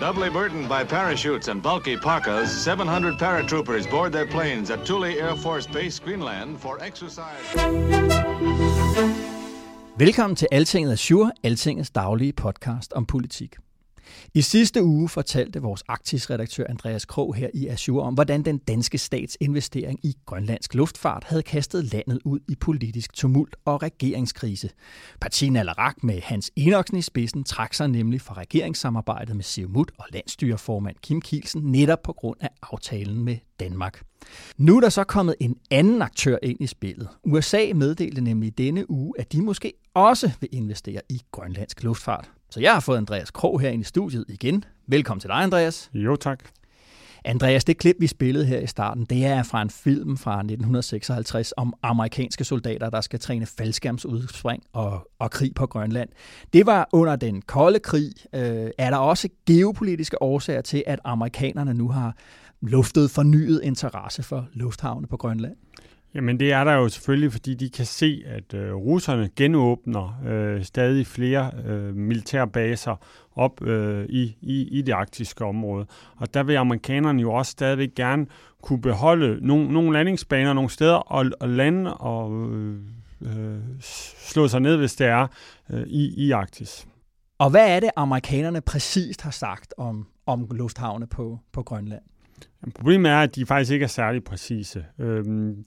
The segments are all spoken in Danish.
Doubly burdened by parachutes and bulky parkas, 700 paratroopers board their planes at Thule Air Force Base, Greenland for exercise. Velkommen til Altinget Azure, Altingets daglige podcast om politik. I sidste uge fortalte vores aktiesredaktør Andreas Krog her i Azure om, hvordan den danske stats investering i grønlandsk luftfart havde kastet landet ud i politisk tumult og regeringskrise. Partiet Alarak med Hans Enoksen i spidsen trak sig nemlig fra regeringssamarbejdet med Siumut og landstyreformand Kim Kielsen netop på grund af aftalen med Danmark. Nu er der så kommet en anden aktør ind i spillet. USA meddelte nemlig denne uge, at de måske også vil investere i grønlandsk luftfart. Så jeg har fået Andreas Krog her ind i studiet igen. Velkommen til dig, Andreas. Jo, tak. Andreas, det klip, vi spillede her i starten, det er fra en film fra 1956 om amerikanske soldater, der skal træne faldskærmsudspring og, og krig på Grønland. Det var under den kolde krig. Øh, er der også geopolitiske årsager til, at amerikanerne nu har luftet fornyet interesse for lufthavne på Grønland? Jamen det er der jo selvfølgelig, fordi de kan se, at øh, russerne genåbner øh, stadig flere øh, militærbaser op øh, i, i, i det arktiske område. Og der vil amerikanerne jo også stadigvæk gerne kunne beholde nogle, nogle landingsbaner nogle steder og, og lande og øh, øh, slå sig ned, hvis det er øh, i, i Arktis. Og hvad er det, amerikanerne præcist har sagt om, om lufthavne på, på Grønland? Problemet er, at de faktisk ikke er særlig præcise. Øhm,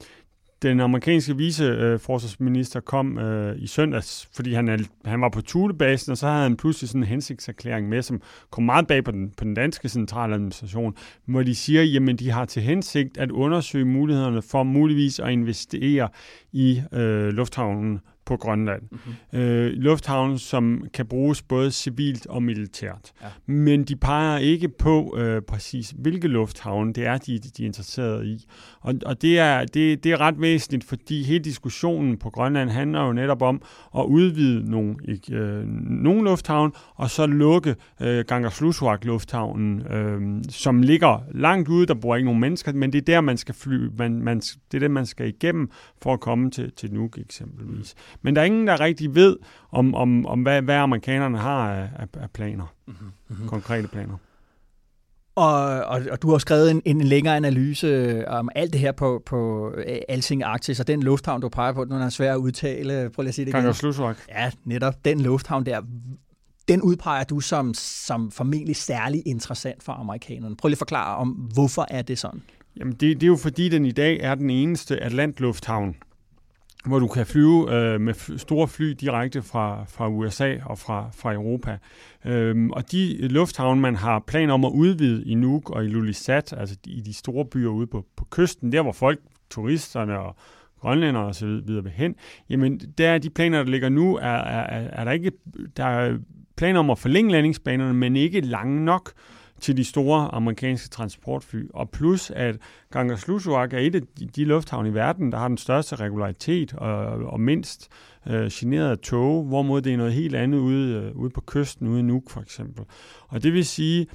den amerikanske viceforsvarsminister kom øh, i søndags, fordi han, er, han var på Thulebasen, og så havde han pludselig sådan en hensigtserklæring med, som kom meget bag på den, på den danske centraladministration, hvor de siger, jamen de har til hensigt at undersøge mulighederne for muligvis at investere i øh, lufthavnen på Grønland. Mm-hmm. Øh, lufthavnen, som kan bruges både civilt og militært. Ja. Men de peger ikke på øh, præcis, hvilke lufthavne det er, de, de er interesseret i. Og, og det, er, det, det er ret væsentligt, fordi hele diskussionen på Grønland handler jo netop om at udvide nogle, ikke, øh, nogle lufthavne, og så lukke øh, Gangerslussuaq lufthavnen, øh, som ligger langt ude, der bor ikke nogen mennesker, men det er der, man skal fly, man, man, det er det, man skal igennem for at komme til, til Nuuk eksempelvis. Men der er ingen, der rigtig ved, om, om, om hvad, hvad amerikanerne har af, af, planer. Mm-hmm. Konkrete planer. Og, og, og du har skrevet en, en længere analyse om alt det her på, på øh, Alting Arktis, og den lufthavn, du peger på, den er svær at udtale. Prøv lige at sige det igen. Kangerslusvak. Ja, netop den lufthavn der. Den udpeger du som, som formentlig særlig interessant for amerikanerne. Prøv lige at forklare om, hvorfor er det sådan? Jamen, det, det er jo fordi, den i dag er den eneste Atlantlufthavn, hvor du kan flyve øh, med store fly direkte fra, fra USA og fra, fra Europa. Øhm, og de lufthavne, man har planer om at udvide i Nuuk og i Lulisat, altså i de store byer ude på, på kysten, der hvor folk, turisterne og grønlænder og så videre vil hen, jamen der er de planer, der ligger nu, er, er, er der ikke, der er planer om at forlænge landingsbanerne, men ikke lange nok til de store amerikanske transportfly. Og plus, at Gangerslussuaq er et af de, lufthavne i verden, der har den største regularitet og, og mindst øh, generede tog, hvorimod det er noget helt andet ude, øh, ude på kysten, ude i Nuuk for eksempel. Og det vil sige,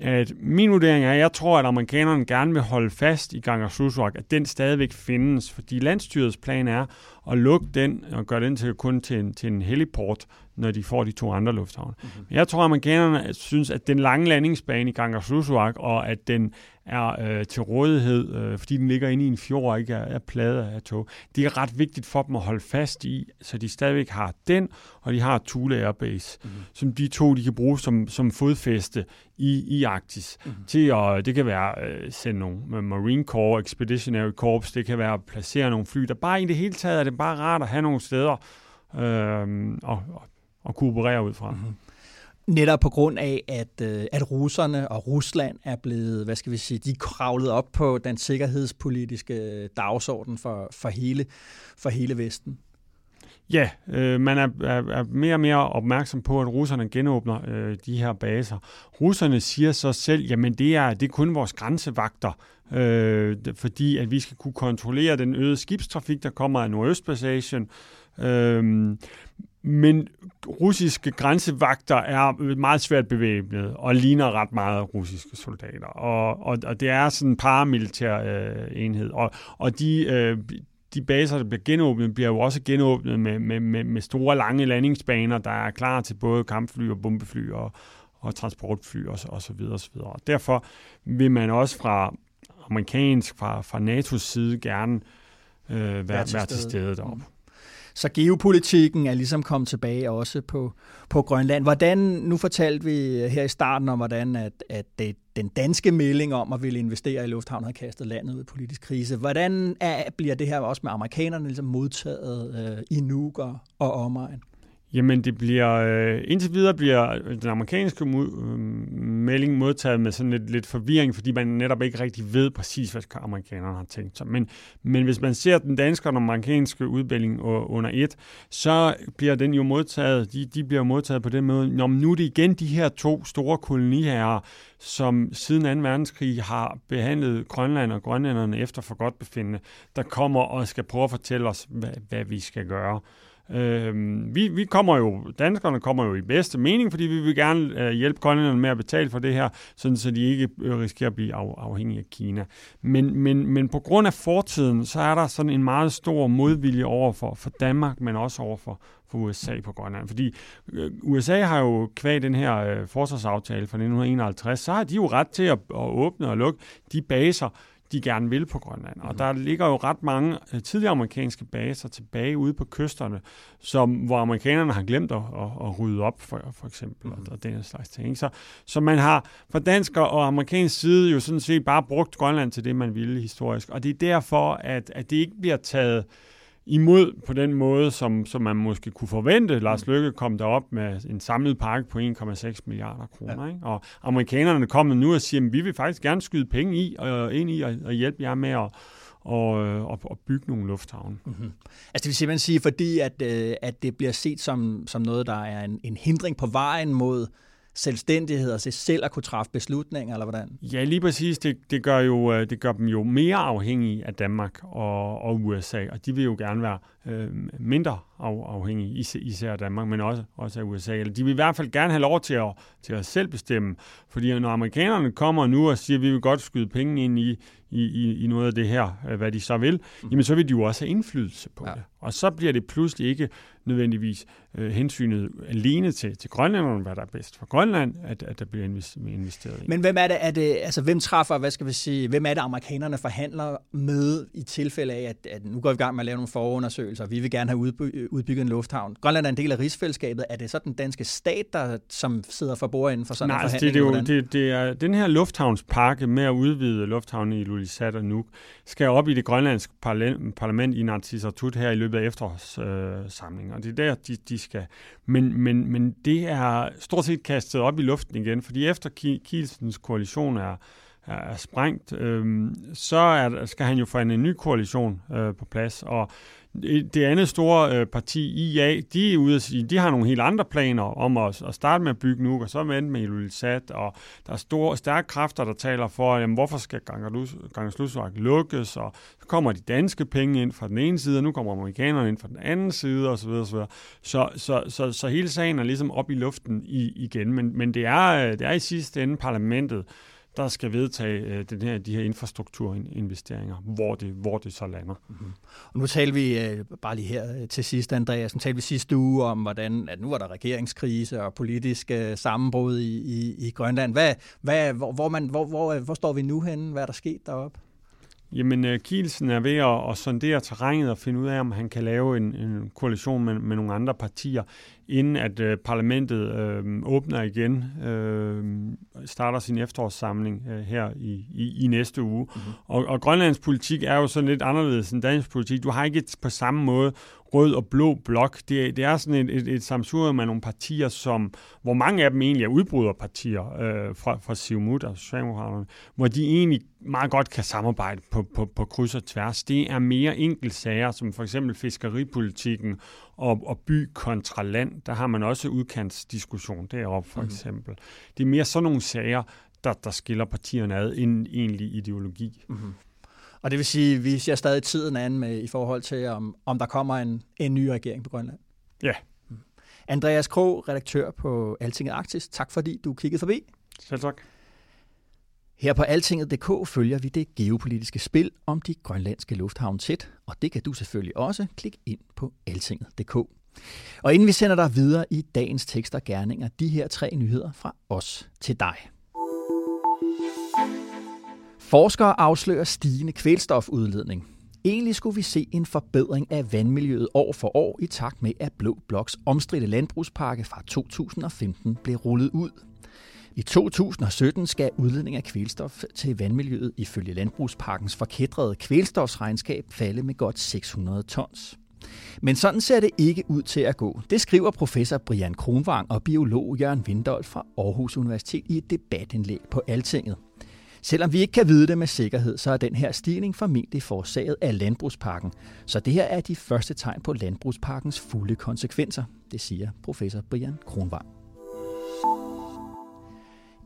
at min vurdering er, at jeg tror, at amerikanerne gerne vil holde fast i Gangerslussuaq, at den stadigvæk findes, fordi landstyrets plan er at lukke den og gøre den til kun til en, til en heliport, når de får de to andre lufthavne. Mm-hmm. Jeg tror, at amerikanerne synes, at den lange landingsbane i Gangerslussuaq, og at den er øh, til rådighed, øh, fordi den ligger inde i en fjord og ikke er, er pladet af tog. Det er ret vigtigt for dem at holde fast i, så de stadigvæk har den, og de har Thule Airbase, mm-hmm. som de to de kan bruge som, som fodfæste i, i Arktis. Mm-hmm. Til at, det kan være øh, sende nogle Marine Corps, Expeditionary Corps, det kan være at placere nogle fly, der bare i det hele taget er det bare rart at have nogle steder øh, og, og, og kunne operere ud fra. Mm-hmm. Netop på grund af, at, øh, at russerne og Rusland er blevet, hvad skal vi sige, de kravlet op på den sikkerhedspolitiske dagsorden for, for, hele, for hele Vesten. Ja, øh, man er, er, er mere og mere opmærksom på, at russerne genåbner øh, de her baser. Russerne siger så selv, jamen det er, det er kun vores grænsevagter, øh, fordi at vi skal kunne kontrollere den øgede skibstrafik, der kommer af Nordøstpassagen. Øh, men russiske grænsevagter er meget svært bevæbnet og ligner ret meget russiske soldater. Og, og, og det er sådan en paramilitær øh, enhed. Og, og de, øh, de baser, der bliver genåbnet, bliver jo også genåbnet med, med, med, med store, lange landingsbaner, der er klar til både kampfly og bombefly og, og transportfly og, og så videre og så videre. Derfor vil man også fra amerikansk, fra, fra NATO's side gerne øh, være, være, til, være til stede deroppe. Mm. Så geopolitikken er ligesom kommet tilbage også på, på Grønland. Hvordan, nu fortalte vi her i starten om, hvordan at, at det, den danske melding om at ville investere i lufthavn har kastet landet ud i politisk krise. Hvordan er, bliver det her også med amerikanerne ligesom modtaget øh, i Nuuk og, og omegn? Jamen, det bliver, øh, indtil videre bliver den amerikanske mu- øh, melding modtaget med sådan lidt, lidt forvirring, fordi man netop ikke rigtig ved præcis, hvad amerikanerne har tænkt sig. Men, men hvis man ser den danske og den amerikanske udmelding under et, så bliver den jo modtaget, de, de bliver modtaget på den måde, når nu er det igen de her to store koloniherrer, som siden 2. verdenskrig har behandlet Grønland og grønlænderne efter for godt befindende, der kommer og skal prøve at fortælle os, hvad, hvad vi skal gøre. Øh, vi, vi kommer jo, danskerne kommer jo i bedste mening, fordi vi vil gerne øh, hjælpe grønlænderne med at betale for det her, sådan så de ikke øh, risikerer at blive af, afhængige af Kina. Men, men, men på grund af fortiden, så er der sådan en meget stor modvilje over for, for Danmark, men også over for, for USA på Grønland. Fordi øh, USA har jo kvæg den her øh, forsvarsaftale fra 1951, så har de jo ret til at, at åbne og lukke de baser, de gerne vil på Grønland. Og mhm. der ligger jo ret mange øh, tidligere amerikanske baser tilbage ude på kysterne, som, hvor amerikanerne har glemt at, at, at rydde op, for, for eksempel, mm. og, og den slags ting. Så, så man har fra dansk og amerikansk side jo sådan set bare brugt Grønland til det, man ville historisk. Og det er derfor, at, at det ikke bliver taget imod på den måde, som, som man måske kunne forvente. Lars Løkke kom derop med en samlet pakke på 1,6 milliarder kroner. Ja. Ikke? Og amerikanerne kommer nu og siger, at vi vil faktisk gerne skyde penge i og ind i og, og hjælpe jer med at og, og, og bygge nogle lufthavne. Mm-hmm. Altså det vil simpelthen sige, fordi at, øh, at det bliver set som, som noget, der er en, en hindring på vejen mod selvstændighed og selv at kunne træffe beslutninger, eller hvordan? Ja, lige præcis. Det, det, gør, jo, øh, det gør dem jo mere afhængige af Danmark og, og USA, og de vil jo gerne være øh, mindre af, afhængige, især af Danmark, men også, også af USA. Eller de vil i hvert fald gerne have lov til at, til at selv bestemme, fordi når amerikanerne kommer nu og siger, at vi vil godt skyde penge ind i, i, i, i noget af det her, øh, hvad de så vil, mm. jamen så vil de jo også have indflydelse på ja. det. Og så bliver det pludselig ikke nødvendigvis øh, hensynet alene til, til grønlænderne, hvad der er bedst for Grønland, at, at der bliver investeret i. Men hvem er det, er det, altså hvem træffer, hvad skal vi sige, hvem er det, amerikanerne forhandler med i tilfælde af, at, at nu går vi i gang med at lave nogle forundersøgelser, vi vil gerne have udby, udbygget en lufthavn. Grønland er en del af rigsfællesskabet. Er det så den danske stat, der som sidder for bord inden for sådan Nej, en forhandling? Nej, det, det, det, det er den her lufthavnspakke med at udvide lufthavnen i Lulisat og Nuuk, skal op i det grønlandske parlament i Natsisartut her i løbet af efterårssamlingen. Øh, og det er der, de, de skal. Men, men, men det er stort set kastet op i luften igen, fordi efter Kielsens koalition er, er sprængt, øh, så er, skal han jo få en ny koalition øh, på plads. Og det andet store øh, parti, IA, de er ude at sige, de har nogle helt andre planer om at, at starte med at bygge nu, og så med med Ilulissat, og der er store, stærke kræfter, der taler for, jamen, hvorfor skal Gangerslusværk lukkes, og så kommer de danske penge ind fra den ene side, og nu kommer amerikanerne ind fra den anden side, osv. Så, så, så, så, så, så hele sagen er ligesom op i luften i, igen, men, men det, er, øh, det er i sidste ende parlamentet, der skal vedtage øh, den her, de her infrastrukturinvesteringer, hvor det, hvor det så lander. Mm-hmm. Og nu talte vi øh, bare lige her øh, til sidst, Andreas, nu talte vi sidste uge om, hvordan at nu var der regeringskrise og politisk øh, sammenbrud i, i, i Grønland. Hvad, hvad, hvor, hvor, man, hvor, hvor, hvor står vi nu henne? Hvad er der sket deroppe? Jamen, uh, Kielsen er ved at, at sondere terrænet og finde ud af, om han kan lave en, en koalition med, med nogle andre partier. Inden at øh, parlamentet øh, åbner igen, øh, starter sin efterårssamling øh, her i, i, i næste uge. Mm-hmm. Og, og Grønlands politik er jo sådan lidt anderledes end dansk politik. Du har ikke på samme måde rød og blå blok. Det, det er sådan et, et, et samsurium af nogle partier, som, hvor mange af dem egentlig er udbryderpartier øh, fra, fra Siumut og Socialdemokraterne, hvor de egentlig meget godt kan samarbejde på, på, på kryds og tværs. Det er mere enkeltsager, som for eksempel fiskeripolitikken og, og by kontra land. Der har man også udkantsdiskussion deroppe for mm. eksempel. Det er mere sådan nogle sager, der, der skiller partierne ad, end egentlig ideologi. Mm-hmm. Og det vil sige, at vi ser stadig tiden an med i forhold til, om, om der kommer en, en ny regering på Grønland. Ja. Mm. Andreas Krog, redaktør på Altinget Arktis. Tak fordi du kiggede forbi. Selv tak. Her på altinget.dk følger vi det geopolitiske spil om de grønlandske lufthavne tæt, og det kan du selvfølgelig også klikke ind på altinget.dk. Og inden vi sender dig videre i dagens tekster gerninger, de her tre nyheder fra os til dig. Forskere afslører stigende kvælstofudledning. Egentlig skulle vi se en forbedring af vandmiljøet år for år i takt med, at Blå Bloks omstridte landbrugspakke fra 2015 blev rullet ud. I 2017 skal udledning af kvælstof til vandmiljøet ifølge Landbrugsparkens forkædrede kvælstofsregnskab falde med godt 600 tons. Men sådan ser det ikke ud til at gå. Det skriver professor Brian Kronvang og biolog Jørgen Vindolf fra Aarhus Universitet i et debatindlæg på Altinget. Selvom vi ikke kan vide det med sikkerhed, så er den her stigning formentlig forårsaget af landbrugspakken. Så det her er de første tegn på landbrugspakkens fulde konsekvenser, det siger professor Brian Kronvang.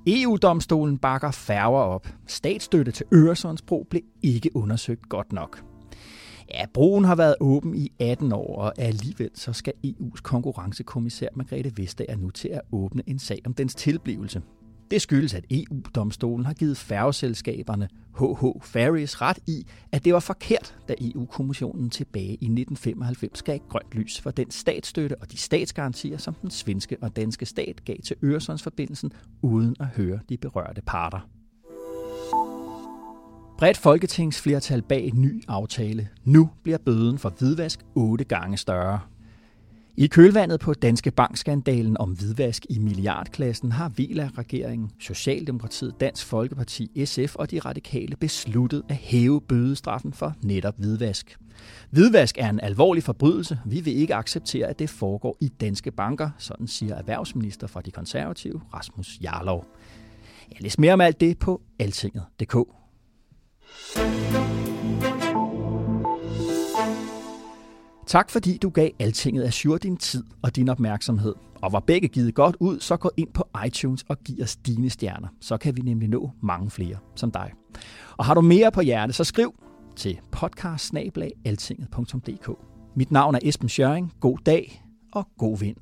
EU-domstolen bakker færger op. Statsstøtte til Øresundsbro blev ikke undersøgt godt nok. Ja, broen har været åben i 18 år, og alligevel så skal EU's konkurrencekommissær Margrethe Vestager nu til at åbne en sag om dens tilblivelse. Det skyldes, at EU-domstolen har givet færgeselskaberne HH Ferries ret i, at det var forkert, da EU-kommissionen tilbage i 1995 gav grønt lys for den statsstøtte og de statsgarantier, som den svenske og danske stat gav til Øresundsforbindelsen, uden at høre de berørte parter. Bredt folketingsflertal bag en ny aftale. Nu bliver bøden for hvidvask otte gange større. I kølvandet på Danske Bankskandalen om hvidvask i milliardklassen har Vela-regeringen, Socialdemokratiet, Dansk Folkeparti, SF og de radikale besluttet at hæve bødestraffen for netop hvidvask. Hvidvask er en alvorlig forbrydelse. Vi vil ikke acceptere, at det foregår i danske banker, sådan siger erhvervsminister fra de konservative, Rasmus Jarlov. Jeg læser mere om alt det på altinget.dk. Tak fordi du gav Altinget Azure din tid og din opmærksomhed. Og var begge givet godt ud, så gå ind på iTunes og giv os dine stjerner. Så kan vi nemlig nå mange flere som dig. Og har du mere på hjerte, så skriv til podcast Mit navn er Esben Schøring. God dag og god vind.